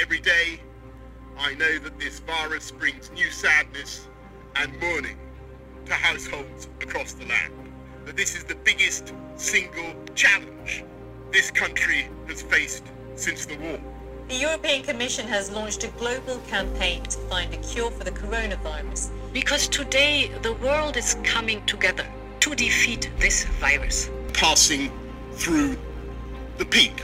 Every day, I know that this virus brings new sadness and mourning to households across the land. That this is the biggest single challenge this country has faced since the war. The European Commission has launched a global campaign to find a cure for the coronavirus. Because today the world is coming together to defeat this virus. Passing through the peak.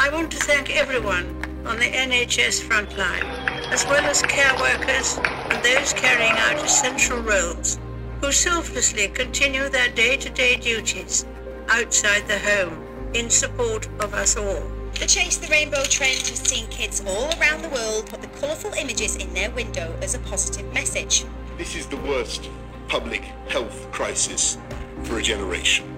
I want to thank everyone on the NHS frontline, as well as care workers and those carrying out essential roles, who selflessly continue their day-to-day duties outside the home in support of us all. The Chase the Rainbow trend has seen kids all around the world put the colourful images in their window as a positive message. This is the worst public health crisis for a generation.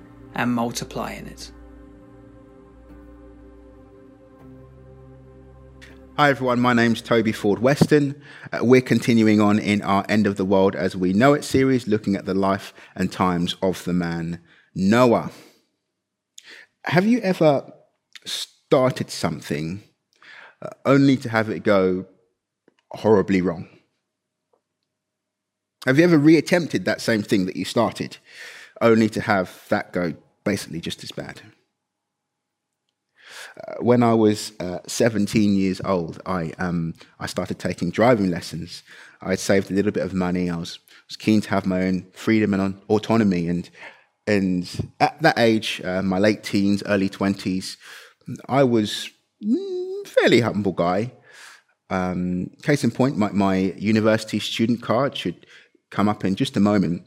and multiply in it. Hi everyone, my name's Toby Ford Weston. Uh, we're continuing on in our End of the World as We Know It series, looking at the life and times of the man Noah. Have you ever started something uh, only to have it go horribly wrong? Have you ever reattempted that same thing that you started only to have that go basically just as bad? Uh, when I was uh, 17 years old, I, um, I started taking driving lessons. I'd saved a little bit of money. I was, was keen to have my own freedom and autonomy. And, and at that age, uh, my late teens, early 20s, I was mm, fairly humble guy. Um, case in point, my, my, university student card should come up in just a moment.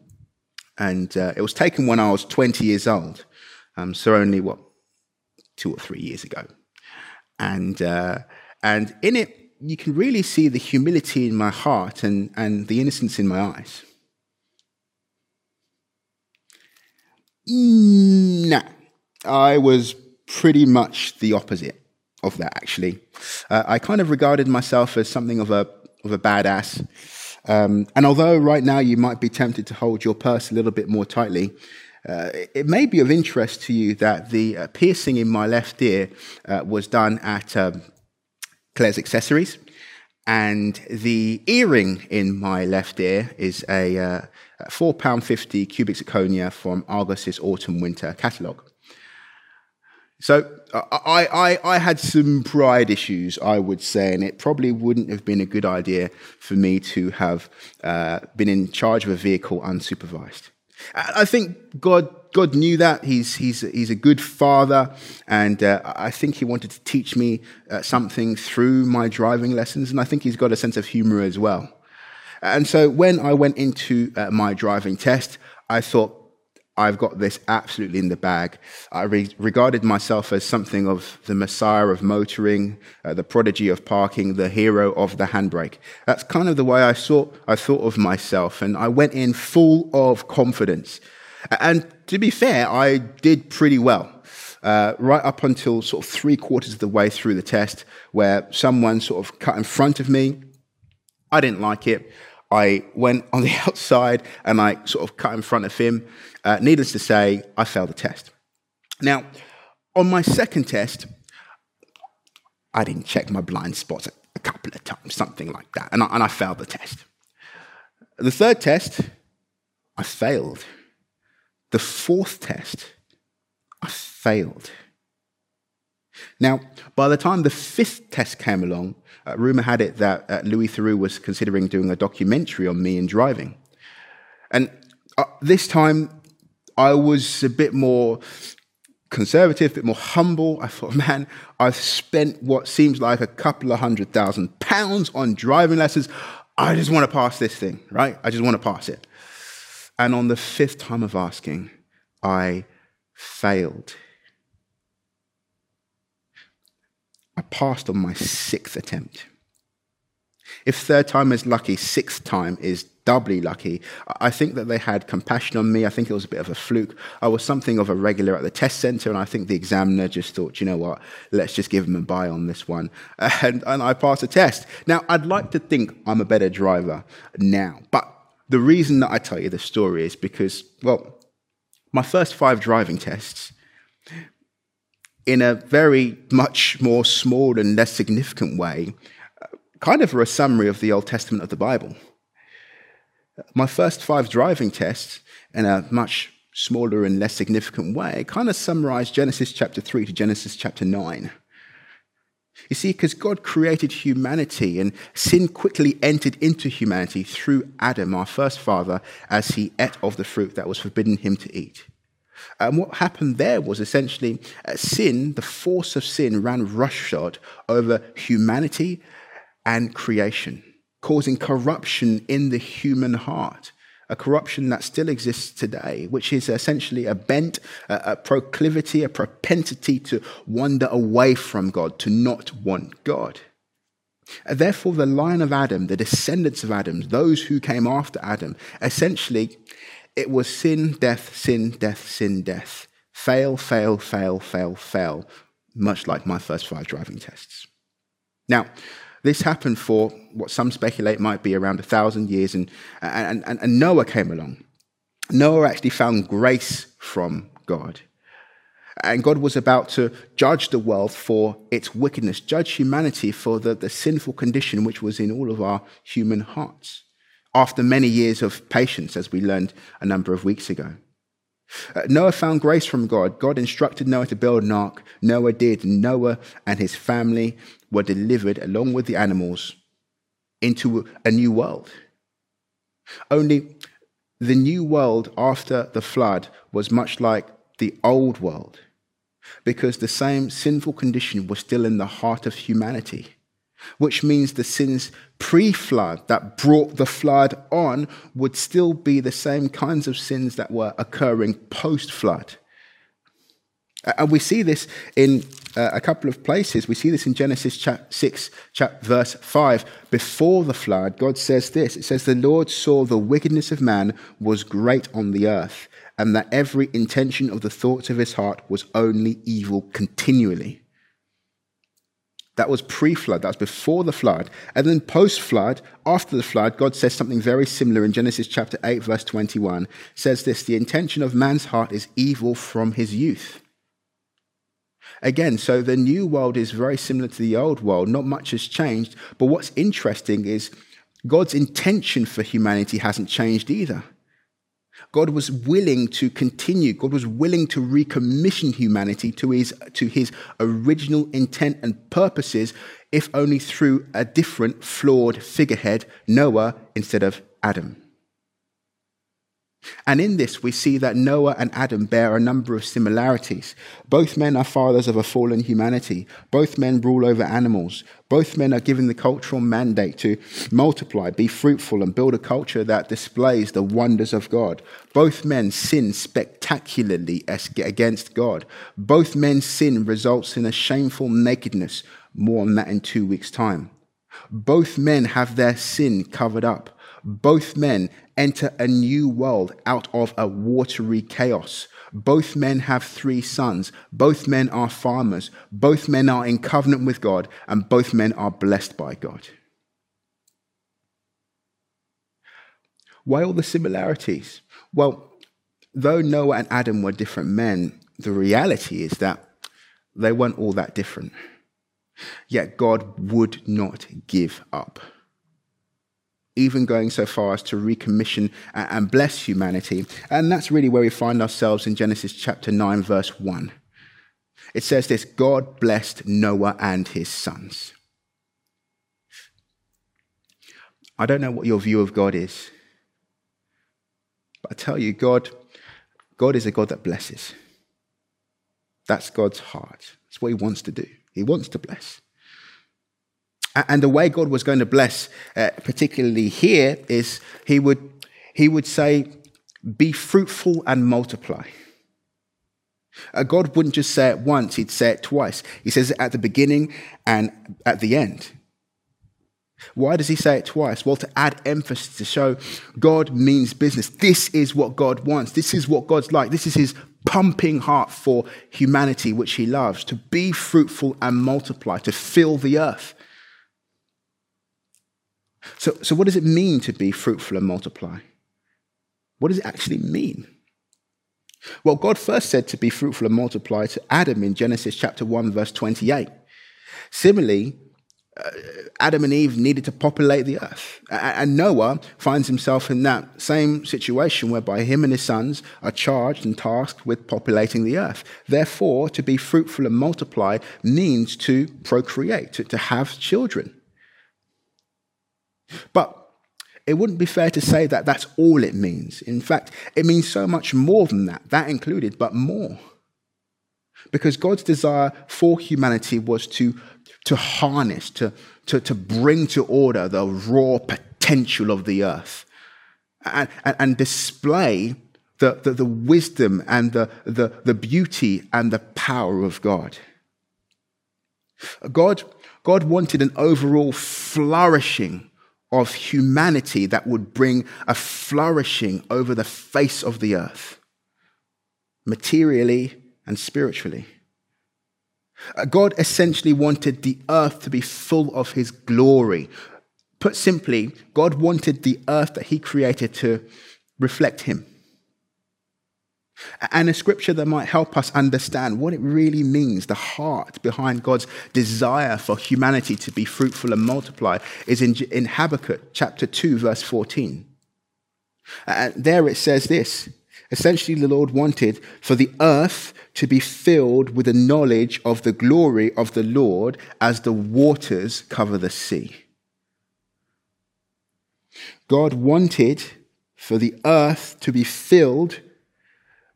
And uh, it was taken when I was 20 years old. Um, so only, what, two or three years ago. And, uh, and in it, you can really see the humility in my heart and, and the innocence in my eyes. Nah, I was pretty much the opposite of that, actually. Uh, I kind of regarded myself as something of a, of a badass. Um, and although right now you might be tempted to hold your purse a little bit more tightly, uh, it may be of interest to you that the uh, piercing in my left ear uh, was done at um, Claire's Accessories, and the earring in my left ear is a uh, £4.50 cubic zirconia from Argos's autumn winter catalogue. So I, I, I, had some pride issues, I would say, and it probably wouldn't have been a good idea for me to have uh, been in charge of a vehicle unsupervised. I think God God knew that he's he's he's a good father, and uh, I think he wanted to teach me uh, something through my driving lessons, and I think he's got a sense of humor as well. And so when I went into uh, my driving test, I thought I've got this absolutely in the bag. I re- regarded myself as something of the messiah of motoring, uh, the prodigy of parking, the hero of the handbrake. That's kind of the way I saw, I thought of myself. And I went in full of confidence. And to be fair, I did pretty well. Uh, right up until sort of three quarters of the way through the test, where someone sort of cut in front of me. I didn't like it. I went on the outside and I sort of cut in front of him. Uh, needless to say, I failed the test. Now, on my second test, I didn't check my blind spots a couple of times, something like that, and I, and I failed the test. The third test, I failed. the fourth test, I failed. Now, by the time the fifth test came along, uh, rumor had it that uh, Louis Theroux was considering doing a documentary on me and driving. And uh, this time, I was a bit more conservative, a bit more humble. I thought, man, I've spent what seems like a couple of hundred thousand pounds on driving lessons. I just want to pass this thing, right? I just want to pass it. And on the fifth time of asking, I failed. I passed on my sixth attempt. If third time is lucky, sixth time is doubly lucky. I think that they had compassion on me. I think it was a bit of a fluke. I was something of a regular at the test center, and I think the examiner just thought, you know what, let's just give him a buy on this one. And, and I passed the test. Now, I'd like to think I'm a better driver now, but the reason that I tell you the story is because, well, my first five driving tests, in a very much more small and less significant way, kind of a summary of the Old Testament of the Bible. My first five driving tests, in a much smaller and less significant way, kind of summarize Genesis chapter 3 to Genesis chapter 9. You see, because God created humanity and sin quickly entered into humanity through Adam, our first father, as he ate of the fruit that was forbidden him to eat. And what happened there was essentially uh, sin, the force of sin, ran roughshod over humanity and creation causing corruption in the human heart, a corruption that still exists today, which is essentially a bent, a, a proclivity, a propensity to wander away from God, to not want God. Therefore, the line of Adam, the descendants of Adam, those who came after Adam, essentially, it was sin, death, sin, death, sin, death. Fail, fail, fail, fail, fail, much like my first five driving tests. Now, this happened for what some speculate might be around a thousand years, and, and, and, and Noah came along. Noah actually found grace from God. And God was about to judge the world for its wickedness, judge humanity for the, the sinful condition which was in all of our human hearts. After many years of patience, as we learned a number of weeks ago. Uh, Noah found grace from God. God instructed Noah to build an ark. Noah did. Noah and his family were delivered along with the animals into a new world. Only the new world after the flood was much like the old world because the same sinful condition was still in the heart of humanity, which means the sins pre flood that brought the flood on would still be the same kinds of sins that were occurring post flood. And we see this in uh, a couple of places. We see this in Genesis chapter 6, chapter, verse 5. Before the flood, God says this It says, The Lord saw the wickedness of man was great on the earth, and that every intention of the thoughts of his heart was only evil continually. That was pre flood, that was before the flood. And then post flood, after the flood, God says something very similar in Genesis chapter 8, verse 21. Says this The intention of man's heart is evil from his youth. Again, so the new world is very similar to the old world. Not much has changed. But what's interesting is God's intention for humanity hasn't changed either. God was willing to continue. God was willing to recommission humanity to his, to his original intent and purposes, if only through a different, flawed figurehead, Noah, instead of Adam. And in this, we see that Noah and Adam bear a number of similarities. Both men are fathers of a fallen humanity. Both men rule over animals. Both men are given the cultural mandate to multiply, be fruitful, and build a culture that displays the wonders of God. Both men sin spectacularly against God. Both men's sin results in a shameful nakedness. More on that in two weeks' time. Both men have their sin covered up. Both men enter a new world out of a watery chaos. Both men have three sons. Both men are farmers. Both men are in covenant with God, and both men are blessed by God. Why all the similarities? Well, though Noah and Adam were different men, the reality is that they weren't all that different. Yet God would not give up. Even going so far as to recommission and bless humanity. And that's really where we find ourselves in Genesis chapter 9, verse 1. It says this God blessed Noah and his sons. I don't know what your view of God is, but I tell you, God, God is a God that blesses. That's God's heart. That's what He wants to do. He wants to bless. And the way God was going to bless, uh, particularly here, is He would He would say, "Be fruitful and multiply." Uh, God wouldn't just say it once, he'd say it twice. He says it at the beginning and at the end. Why does he say it twice? Well, to add emphasis, to show God means business. This is what God wants. This is what God's like. This is his pumping heart for humanity, which he loves, to be fruitful and multiply, to fill the earth. So, so what does it mean to be fruitful and multiply? What does it actually mean? Well, God first said to be fruitful and multiply to Adam in Genesis chapter 1, verse 28. Similarly, uh, Adam and Eve needed to populate the earth. And Noah finds himself in that same situation whereby him and his sons are charged and tasked with populating the earth. Therefore, to be fruitful and multiply means to procreate, to, to have children. But it wouldn't be fair to say that that's all it means. In fact, it means so much more than that, that included, but more. Because God's desire for humanity was to, to harness, to, to, to bring to order the raw potential of the earth and, and, and display the, the, the, wisdom and the, the, the beauty and the power of God. God, God wanted an overall flourishing of humanity that would bring a flourishing over the face of the earth, materially and spiritually. Uh, God essentially wanted the earth to be full of his glory. Put simply, God wanted the earth that he created to reflect him and a scripture that might help us understand what it really means, the heart behind God's desire for humanity to be fruitful and multiply, is in, in Habakkuk chapter 2, verse 14. And there it says this essentially, the Lord wanted for the earth to be filled with the knowledge of the glory of the Lord as the waters cover the sea. God wanted for the earth to be filled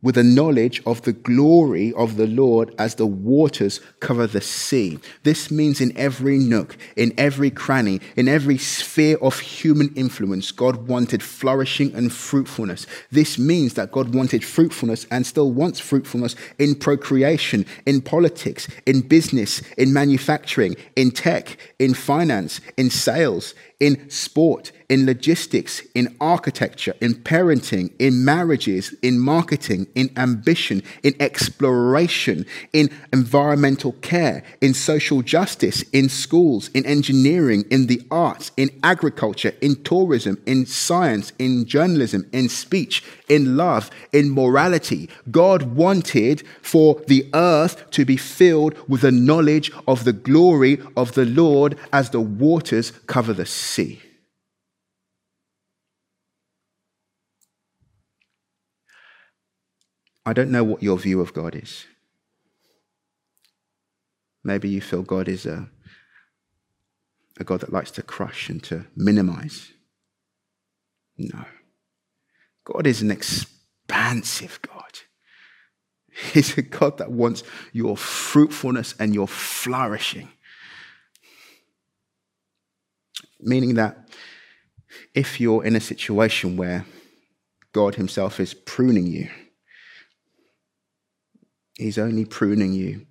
with a knowledge of the glory of the Lord as the waters cover the sea. This means in every nook, in every cranny, in every sphere of human influence, God wanted flourishing and fruitfulness. This means that God wanted fruitfulness and still wants fruitfulness in procreation, in politics, in business, in manufacturing, in tech, in finance, in sales, in sport, in logistics, in architecture, in parenting, in marriages, in marketing, in ambition, in exploration, in environmental care, in social justice, in schools, in engineering, in the arts, in agriculture, in tourism, in science, in journalism, in speech, in love, in morality. God wanted for the earth to be filled with the knowledge of the glory of the Lord as the waters cover the sea. I don't know what your view of God is. Maybe you feel God is a, a God that likes to crush and to minimize. No. God is an expansive God. He's a God that wants your fruitfulness and your flourishing. Meaning that if you're in a situation where God Himself is pruning you, He's only pruning you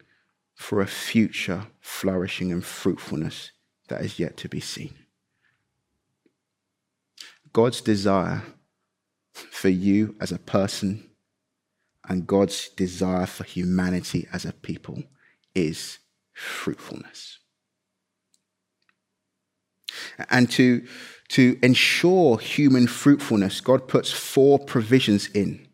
for a future flourishing and fruitfulness that is yet to be seen. God's desire for you as a person and God's desire for humanity as a people is fruitfulness. And to, to ensure human fruitfulness, God puts four provisions in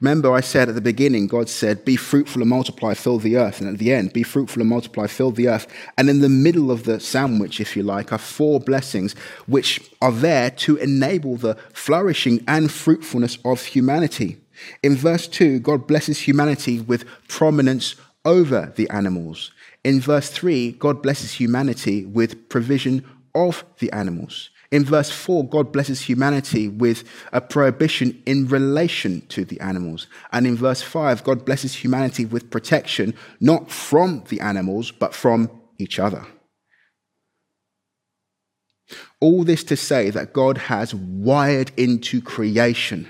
Remember, I said at the beginning, God said, Be fruitful and multiply, fill the earth. And at the end, Be fruitful and multiply, fill the earth. And in the middle of the sandwich, if you like, are four blessings which are there to enable the flourishing and fruitfulness of humanity. In verse 2, God blesses humanity with prominence over the animals. In verse 3, God blesses humanity with provision of the animals. In verse 4, God blesses humanity with a prohibition in relation to the animals. And in verse 5, God blesses humanity with protection, not from the animals, but from each other. All this to say that God has wired into creation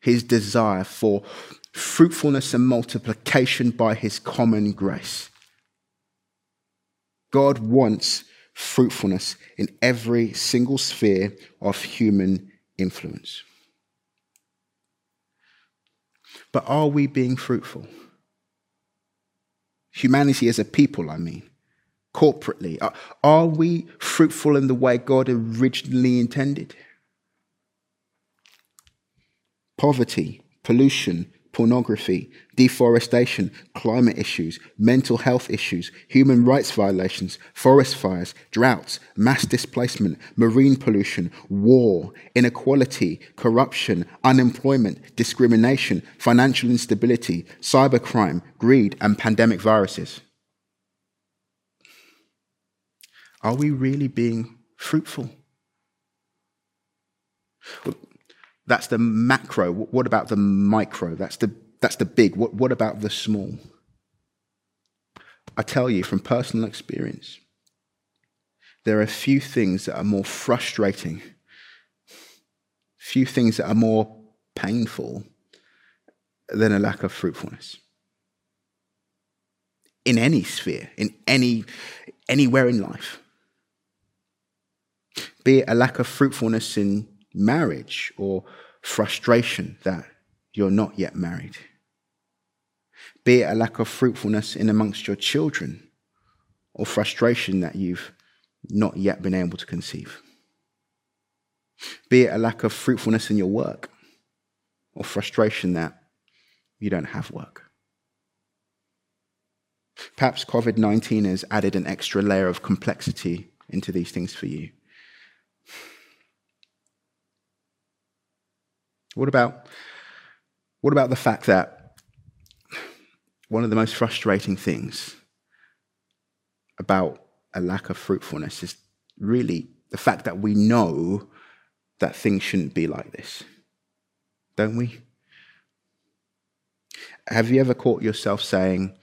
his desire for fruitfulness and multiplication by his common grace. God wants fruitfulness in every single sphere of human influence. But are we being fruitful? Humanity as a people, I mean, corporately. Are, we fruitful in the way God originally intended? Poverty, pollution, pornography, deforestation, climate issues, mental health issues, human rights violations, forest fires, droughts, mass displacement, marine pollution, war, inequality, corruption, unemployment, discrimination, financial instability, cybercrime, greed, and pandemic viruses. Are we really being fruitful? That's the macro. What about the micro? That's the, that's the big. What, what about the small? I tell you from personal experience, there are few things that are more frustrating, few things that are more painful than a lack of fruitfulness. In any sphere, in any anywhere in life. Be it a lack of fruitfulness in marriage or frustration that you're not yet married. Be it a lack of fruitfulness in amongst your children or frustration that you've not yet been able to conceive. Be it a lack of fruitfulness in your work or frustration that you don't have work. Perhaps COVID 19 has added an extra layer of complexity into these things for you. What about, what about the fact that one of the most frustrating things about a lack of fruitfulness is really the fact that we know that things shouldn't be like this, don't we? Have you ever caught yourself saying,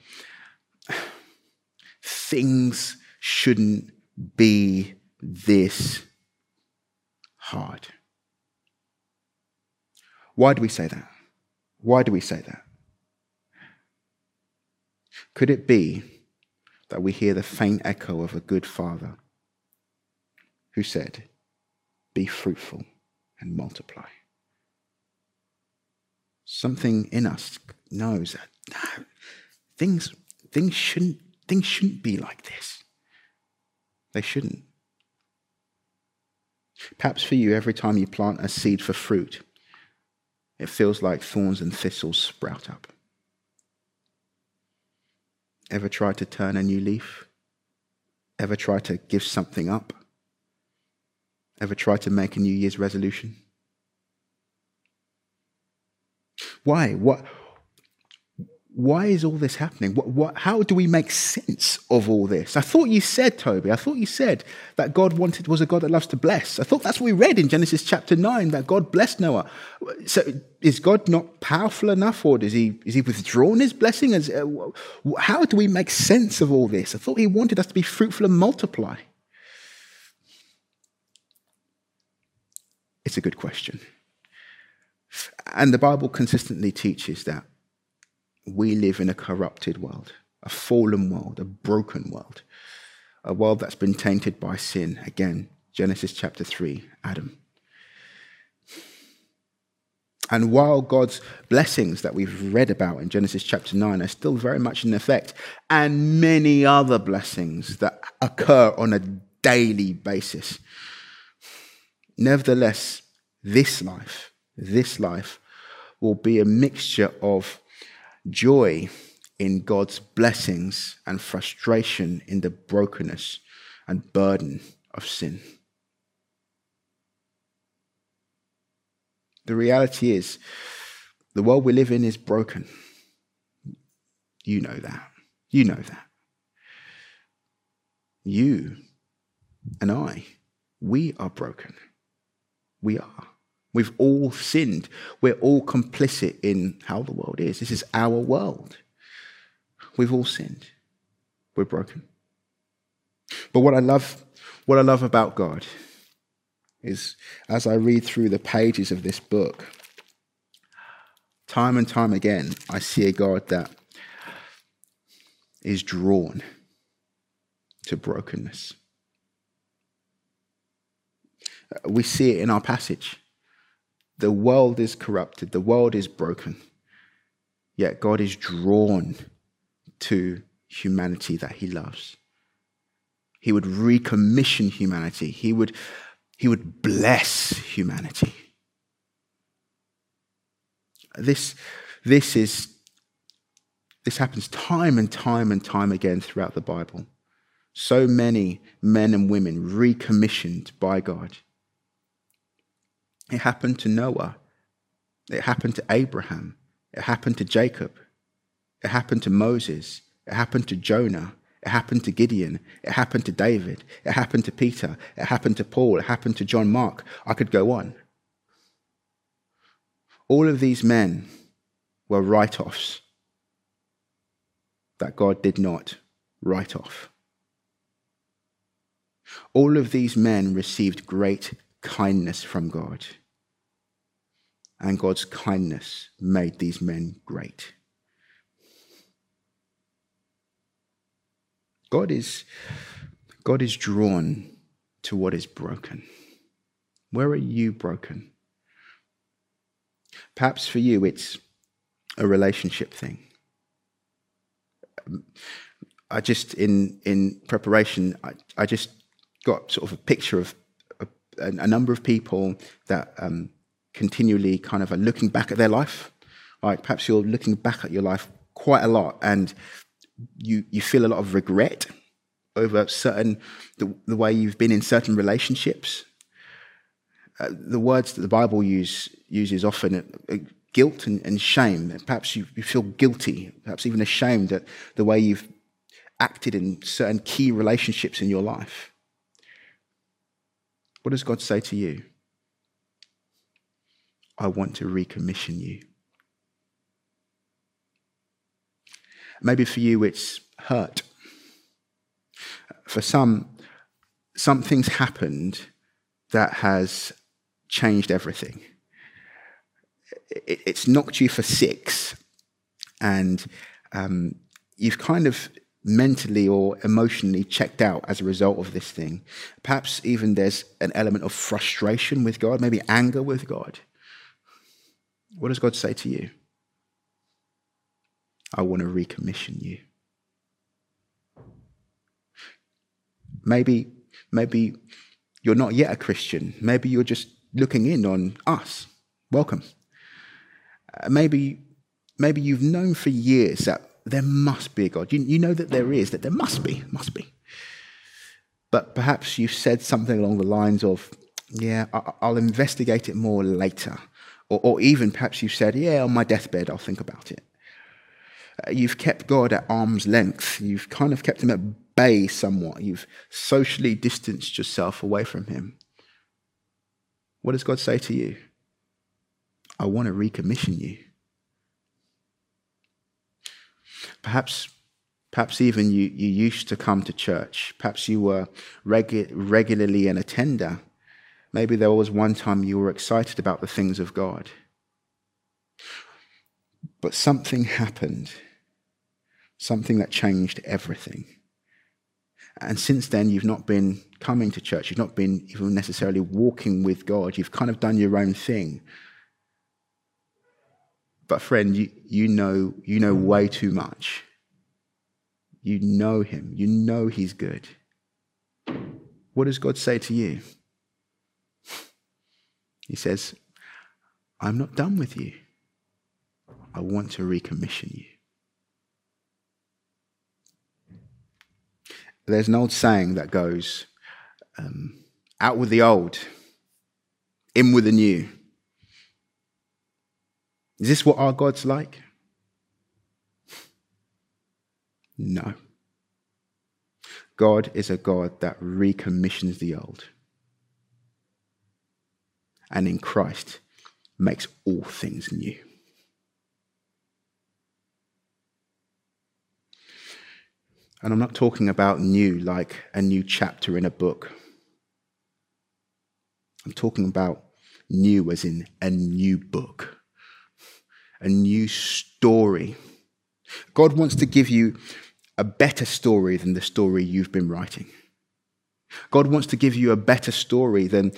things shouldn't be this hard? Why do we say that? Why do we say that? Could it be that we hear the faint echo of a good father who said, Be fruitful and multiply? Something in us knows that no, things, things, shouldn't, things shouldn't be like this. They shouldn't. Perhaps for you, every time you plant a seed for fruit, it feels like thorns and thistles sprout up. Ever tried to turn a new leaf? Ever tried to give something up? Ever tried to make a New Year's resolution? Why? What? Why is all this happening? What, what, how do we make sense of all this? I thought you said, Toby, I thought you said that God wanted was a God that loves to bless. I thought that's what we read in Genesis chapter 9, that God blessed Noah. So is God not powerful enough or is he, is he withdrawn his blessing? As, uh, how do we make sense of all this? I thought he wanted us to be fruitful and multiply. It's a good question. And the Bible consistently teaches that we live in a corrupted world, a fallen world, a broken world, a world that's been tainted by sin. Again, Genesis chapter 3, Adam. And while God's blessings that we've read about in Genesis chapter 9 are still very much in effect, and many other blessings that occur on a daily basis, nevertheless, this life, this life will be a mixture of joy in God's blessings and frustration in the brokenness and burden of sin. The reality is, the world we live in is broken. You know that. You know that. You and I, we are broken. We are. We've all sinned. We're all complicit in how the world is. This is our world. We've all sinned. We're broken. But what I love, what I love about God is as I read through the pages of this book, time and time again, I see a God that is drawn to brokenness. We see it in our passage. The world is corrupted, the world is broken, yet God is drawn to humanity that he loves. He would recommission humanity. He would, he would bless humanity. This, this is this happens time and time and time again throughout the Bible. So many men and women recommissioned by God. It happened to Noah. It happened to Abraham. It happened to Jacob. It happened to Moses. It happened to Jonah. It happened to Gideon. It happened to David. It happened to Peter. It happened to Paul. It happened to John Mark. I could go on. All of these men were write offs that God did not write off. All of these men received great kindness from God, and God's kindness made these men great. God is, God is drawn to what is broken. Where are you broken? Perhaps for you, it's a relationship thing. I just, in, in preparation, I, I just got sort of a picture of a, a number of people that um, continually kind of are looking back at their life. Like perhaps you're looking back at your life quite a lot and you you feel a lot of regret over certain the, the way you've been in certain relationships. Uh, the words that the Bible use, uses often uh, guilt and, and shame. Perhaps you, you feel guilty, perhaps even ashamed at the way you've acted in certain key relationships in your life. What does God say to you? I want to recommission you. Maybe for you it's hurt. For some, something's happened that has changed everything. It's knocked you for six, and um, you've kind of mentally or emotionally checked out as a result of this thing. Perhaps even there's an element of frustration with God, maybe anger with God. What does God say to you? I want to recommission you. Maybe, maybe you're not yet a Christian. Maybe you're just looking in on us. Welcome. Uh, maybe, maybe you've known for years that there must be a God. You, you know that there is, that there must be, must be. But perhaps you've said something along the lines of, yeah, I'll investigate it more later. Or, or even perhaps you've said, yeah, on my deathbed, I'll think about it. Uh, you've kept God at arm's length. You've kind of kept him at bay somewhat. You've socially distanced yourself away from him. What does God say to you? I want to recommission you. Perhaps, perhaps even you, you used to come to church. Perhaps you were regu- regularly an attender. Maybe there was one time you were excited about the things of God. But something happened, something that changed everything. And since then, you've not been coming to church, you've not been even necessarily walking with God, you've kind of done your own thing. But friend, you, you know you know way too much. You know him. You know he's good. What does God say to you? He says, I'm not done with you. I want to recommission you. There's an old saying that goes, um, out with the old, in with the new. Is this what our God's like? No. God is a God that recommissions the old. And in Christ makes all things new. And I'm not talking about new like a new chapter in a book. I'm talking about new as in a new book, a new story. God wants to give you a better story than the story you've been writing. God wants to give you a better story than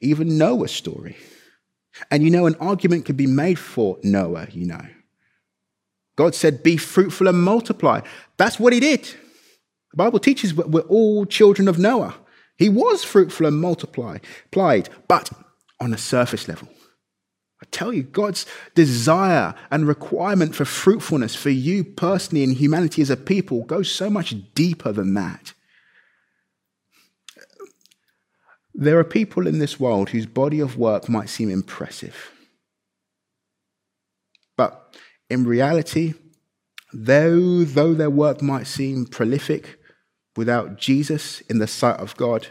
even Noah's story. And you know, an argument could be made for Noah, you know. God said, Be fruitful and multiply. That's what he did. The Bible teaches we're all children of Noah. He was fruitful and multiplied, but on a surface level. I tell you, God's desire and requirement for fruitfulness for you personally and humanity as a people goes so much deeper than that. There are people in this world whose body of work might seem impressive. But in reality, though, though their work might seem prolific, without Jesus in the sight of God,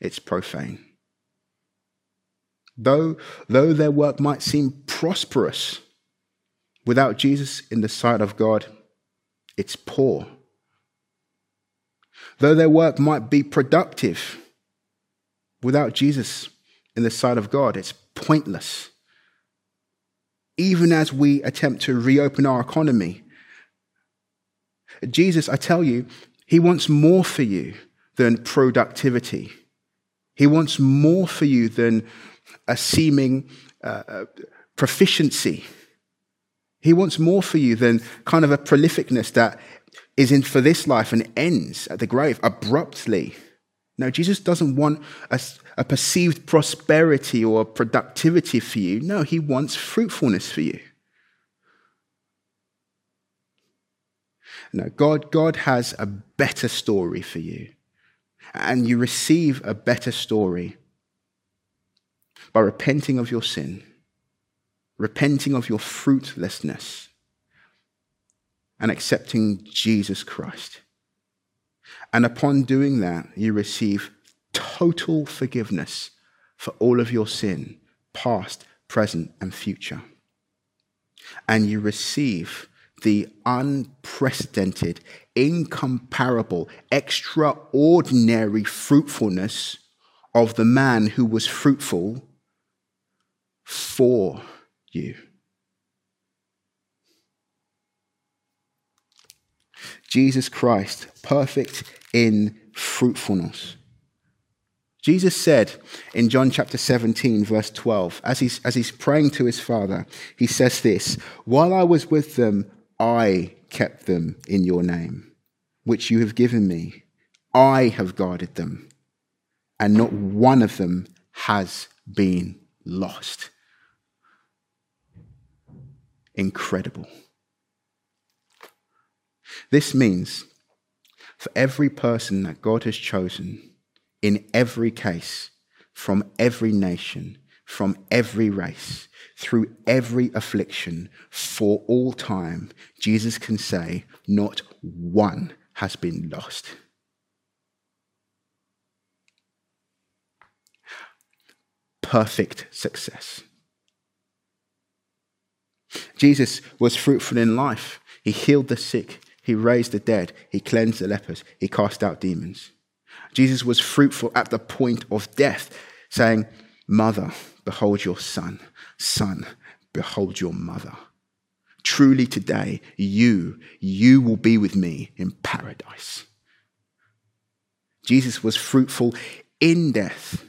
it's profane. Though, though their work might seem prosperous, without Jesus in the sight of God, it's poor. Though their work might be productive, without Jesus in the sight of God, it's pointless. Even as we attempt to reopen our economy, Jesus, I tell you, he wants more for you than productivity. He wants more for you than a seeming uh, uh, proficiency. He wants more for you than kind of a prolificness that is in for this life and ends at the grave abruptly. No, Jesus doesn't want a, a perceived prosperity or productivity for you. No, he wants fruitfulness for you. No, God, God has a better story for you. And you receive a better story by repenting of your sin, repenting of your fruitlessness, and accepting Jesus Christ. And upon doing that, you receive total forgiveness for all of your sin, past, present, and future. And you receive the unprecedented, incomparable, extraordinary fruitfulness of the man who was fruitful for you. Jesus Christ, perfect in fruitfulness. Jesus said in John chapter 17, verse 12, as he's, as he's praying to his Father, he says this While I was with them, I kept them in your name, which you have given me. I have guarded them, and not one of them has been lost incredible. This means for every person that God has chosen, in every case, from every nation, from every race, through every affliction, for all time, Jesus can say, Not one has been lost. Perfect success. Jesus was fruitful in life. He healed the sick, he raised the dead, he cleansed the lepers, he cast out demons. Jesus was fruitful at the point of death, saying, Mother, behold your son. Son, behold your mother. Truly today, you, you will be with me in paradise. Jesus was fruitful in death,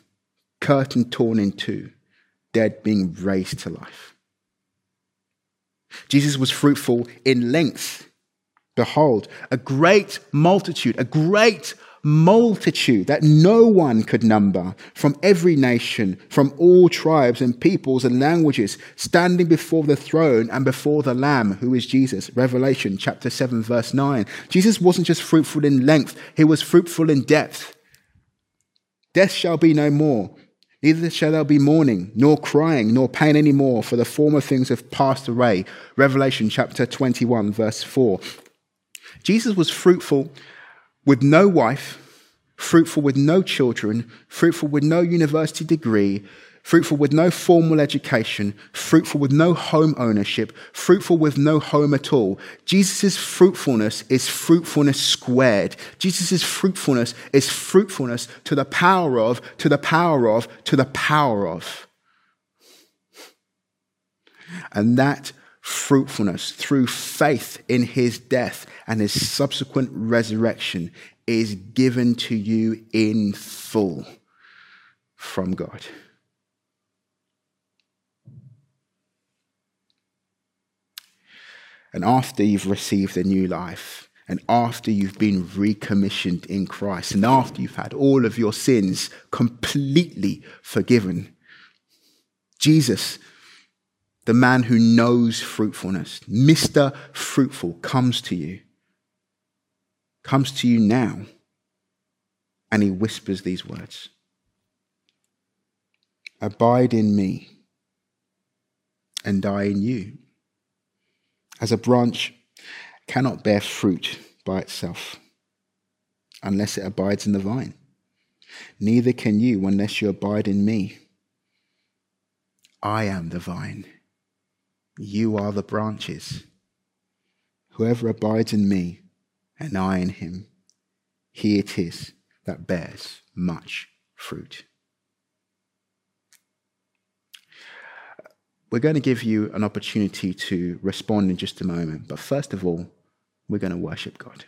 curtain torn in two, dead being raised to life. Jesus was fruitful in length. Behold, a great multitude, a great multitude that no one could number from every nation, from all tribes and peoples and languages, standing before the throne and before the Lamb, who is Jesus. Revelation chapter 7, verse 9. Jesus wasn't just fruitful in length, he was fruitful in depth. Death shall be no more. Neither shall there be mourning, nor crying, nor pain any more, for the former things have passed away. Revelation chapter 21, verse 4. Jesus was fruitful with no wife, fruitful with no children, fruitful with no university degree, fruitful with no formal education, fruitful with no home ownership, fruitful with no home at all. Jesus' fruitfulness is fruitfulness squared. Jesus' fruitfulness is fruitfulness to the power of, to the power of, to the power of. And that fruitfulness through faith in his death and his subsequent resurrection is given to you in full from God. And after you've received a new life, and after you've been recommissioned in Christ, and after you've had all of your sins completely forgiven, Jesus, the man who knows fruitfulness, Mr. Fruitful, comes to you, comes to you now, and he whispers these words Abide in me, and I in you as a branch cannot bear fruit by itself unless it abides in the vine. Neither can you unless you abide in me. I am the vine. You are the branches. Whoever abides in me and I in him, he it is that bears much fruit. We're going to give you an opportunity to respond in just a moment. But first of all, we're going to worship God.